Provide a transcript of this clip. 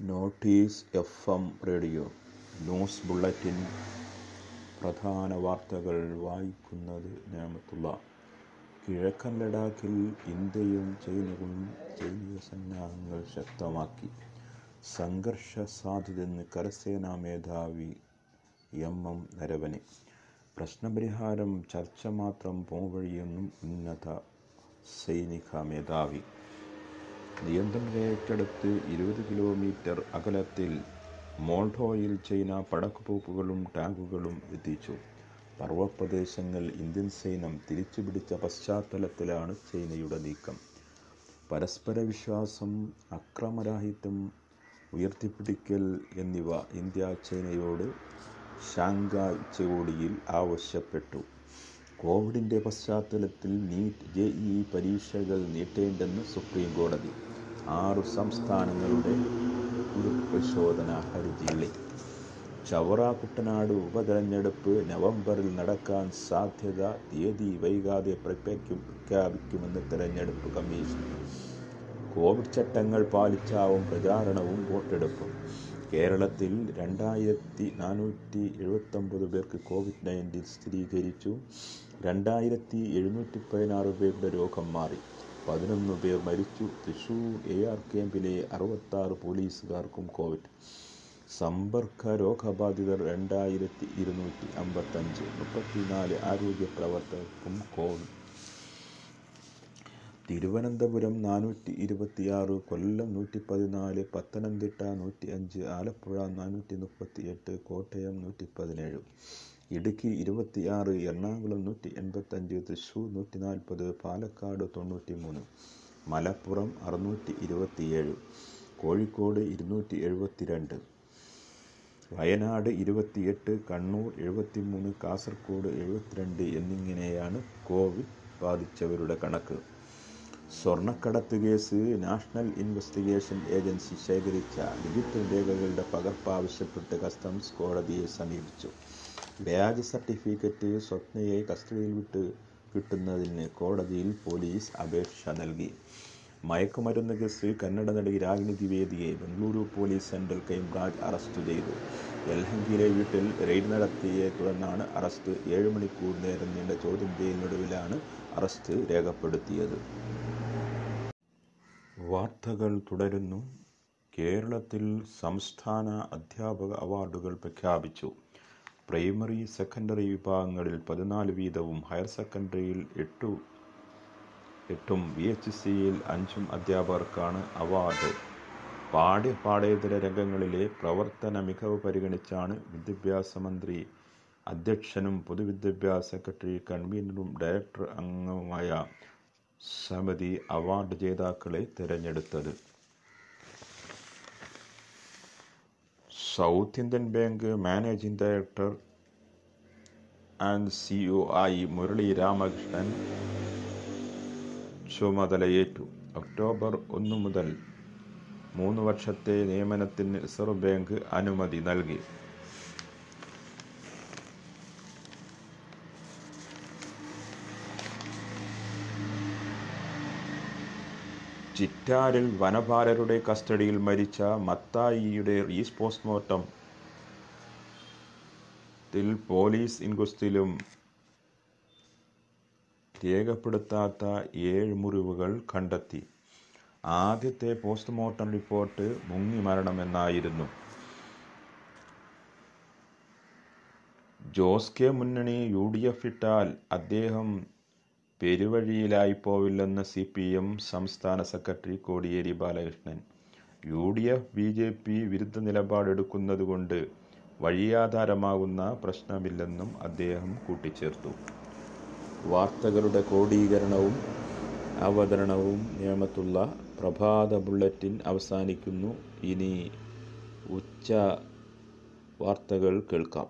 Notice F M radio. News bulletin പ്രധാന വാർത്തകൾ വായിക്കുന്നത് നേമത്തുള്ള കിഴക്കൻ ലഡാക്കിൽ ഇന്ത്യയും ചൈനയും സൈനിക സന്നാഹങ്ങൾ ശക്തമാക്കി. സംഘർഷ സാധ്യതയെന്ന് കരസേനാ മേധാവി എം എം നരവനെ. പ്രശ്നപരിഹാരം ചർച്ച മാത്രം പോവഴിയെന്നും ഉന്നത സൈനിക മേധാവി നിയന്ത്രണ രേഖയ്ക്കടുത്ത് ഇരുപത് കിലോമീറ്റർ അകലത്തിൽ മോൾഡോയിൽ ചൈന പടക്കുപോക്കുകളും ടാങ്കുകളും എത്തിച്ചു. പർവപ്രദേശങ്ങൾ ഇന്ത്യൻ സൈന്യം തിരിച്ചുപിടിച്ച പശ്ചാത്തലത്തിലാണ് ചൈനയുടെ നീക്കം. പരസ്പര വിശ്വാസം അക്രമരാഹിത്യം ഉയർത്തിപ്പിടിക്കൽ എന്നിവ ഇന്ത്യ ചൈനയോട് ഷാങ്കായ് ഉച്ചകോടിയിൽ ആവശ്യപ്പെട്ടു. കോവിഡിന്റെ പശ്ചാത്തലത്തിൽ നീറ്റ് ജെ ഇ പരീക്ഷകൾ നീട്ടേണ്ടെന്ന് സുപ്രീം കോടതി ആറു സംസ്ഥാനങ്ങളുടെ പുനഃപരിശോധന ഹർജിയിൽ ചവറ കുട്ടനാട് ഉപതെരഞ്ഞെടുപ്പ് നവംബറിൽ നടക്കാൻ സാധ്യത തീയതി വൈകാതെ പ്രഖ്യാപിക്കും പ്രഖ്യാപിക്കുമെന്ന് തെരഞ്ഞെടുപ്പ് കമ്മീഷൻ. കോവിഡ് ചട്ടങ്ങൾ പാലിച്ചാവും പ്രചാരണവും വോട്ടെടുപ്പും. കേരളത്തിൽ രണ്ടായിരത്തി നാനൂറ്റി എഴുപത്തൊമ്പത് പേർക്ക് കോവിഡ് നയന്റീൻ സ്ഥിരീകരിച്ചു. രണ്ടായിരത്തി എഴുന്നൂറ്റി പതിനാറ് പേരുടെ രോഗം മാറി. പതിനൊന്ന് പേർ മരിച്ചു. തൃശൂർ എ ആർ ക്യാമ്പിലെ അറുപത്താറ് പോലീസുകാർക്കും കോവിഡ്. സമ്പർക്ക രോഗബാധിതർ രണ്ടായിരത്തി ഇരുന്നൂറ്റി അമ്പത്തഞ്ച് മുപ്പത്തിനാല് ആരോഗ്യ പ്രവർത്തകർക്കും കോവിഡ് തിരുവനന്തപുരം നാനൂറ്റി ഇരുപത്തിയാറ് കൊല്ലം നൂറ്റി പതിനാല് പത്തനംതിട്ട നൂറ്റി അഞ്ച് ആലപ്പുഴ നാനൂറ്റി മുപ്പത്തി എട്ട് കോട്ടയം നൂറ്റി പതിനേഴ് ഇടുക്കി ഇരുപത്തിയാറ് എറണാകുളം നൂറ്റി എൺപത്തഞ്ച് തൃശ്ശൂർ നൂറ്റി നാൽപ്പത് പാലക്കാട് തൊണ്ണൂറ്റി മൂന്ന് മലപ്പുറം അറുന്നൂറ്റി ഇരുപത്തിയേഴ് കോഴിക്കോട് ഇരുന്നൂറ്റി എഴുപത്തിരണ്ട് വയനാട് ഇരുപത്തിയെട്ട് കണ്ണൂർ എഴുപത്തിമൂന്ന് കാസർഗോഡ് എഴുപത്തിരണ്ട് എന്നിങ്ങനെയാണ് കോവിഡ് ബാധിച്ചവരുടെ കണക്ക്. സ്വർണക്കടത്ത് കേസ് നാഷണൽ ഇൻവെസ്റ്റിഗേഷൻ ഏജൻസി ശേഖരിച്ച ഡിജിറ്റൽ രേഖകളുടെ പകർപ്പ് ആവശ്യപ്പെട്ട് കസ്റ്റംസ് കോടതിയെ സമീപിച്ചു. വ്യാജ സർട്ടിഫിക്കറ്റ് സ്വപ്നയെ കസ്റ്റഡിയിൽ വിട്ട് കിട്ടുന്നതിന് കോടതിയിൽ പോലീസ് അപേക്ഷ നൽകി. മയക്കുമരുന്ന് കേസ് കന്നഡ നടി Ragini ദ്വിവേദിയെ Bengaluru police central crime branch arrest ചെയ്തു. യൽഹങ്കിയിലെ വീട്ടിൽ റെയ്ഡ് നടത്തിയെ തുടർന്നാണ് അറസ്റ്റ്. ഏഴ് മണിക്കൂർ നേരം നീണ്ട ചോദ്യം ചെയ്യലിനൊടുവിലാണ് അറസ്റ്റ് രേഖപ്പെടുത്തിയത്. വാർത്തകൾ തുടരുന്നു. കേരളത്തിൽ സംസ്ഥാന അധ്യാപക അവാർഡുകൾ പ്രഖ്യാപിച്ചു. പ്രൈമറി സെക്കൻഡറി വിഭാഗങ്ങളിൽ പതിനാല് വീതവും ഹയർ സെക്കൻഡറിയിൽ എട്ടു എട്ടും വി എച്ച് സിയിൽ അഞ്ചും അധ്യാപകർക്കാണ് അവാർഡ്. പാഠ്യ പാഠേതര രംഗങ്ങളിലെ പ്രവർത്തന മികവ് പരിഗണിച്ചാണ് വിദ്യാഭ്യാസ മന്ത്രി അധ്യക്ഷനും പൊതുവിദ്യാഭ്യാസ സെക്രട്ടറി കൺവീനറും ഡയറക്ടർ അംഗവുമായ സമിതി അവാർഡ് ജേതാക്കളെ തിരഞ്ഞെടുത്തത്. South Indian Bank managing director and CEO ആയി മുരളി രാമകൃഷ്ണൻ ചുമതലയേറ്റു. ഒക്ടോബർ ഒന്ന് മുതൽ മൂന്ന് വർഷത്തെ നിയമനത്തിന് റിസർവ് ബാങ്ക് അനുമതി നൽകി. ചിറ്റാരിൽ വനപാലരുടെ കസ്റ്റഡിയിൽ മരിച്ച മത്തായിയുടെ റീസ് പോസ്റ്റ്മോർട്ടം. ത്തിൽ പോലീസ് ഇൻക്വസ്റ്റിലും രേഖപ്പെടുത്താത്ത ഏഴ് മുറിവുകൾ കണ്ടെത്തി. ആദ്യത്തെ പോസ്റ്റ്മോർട്ടം റിപ്പോർട്ട് മുങ്ങി മരണമെന്നായിരുന്നു. ജോസ് കെ മുന്നണി യു ഡി എഫ് ഇട്ടാൽ അദ്ദേഹം പെരുവഴിയിലായി പോവില്ലെന്ന് സി പി എം സംസ്ഥാന secretary Kodiyeri Balakrishnan. U D F B J P വിരുദ്ധ നിലപാടെടുക്കുന്നതുകൊണ്ട് വഴിയാധാരമാകുന്ന പ്രശ്നമില്ലെന്നും അദ്ദേഹം കൂട്ടിച്ചേർത്തു. വാർത്തകളുടെ ക്രോഡീകരണവും അവതരണവും നിയമത്തുള്ള പ്രഭാത ബുള്ളറ്റിൻ അവസാനിക്കുന്നു. ഇനി ഉച്ച വാർത്തകൾ കേൾക്കാം.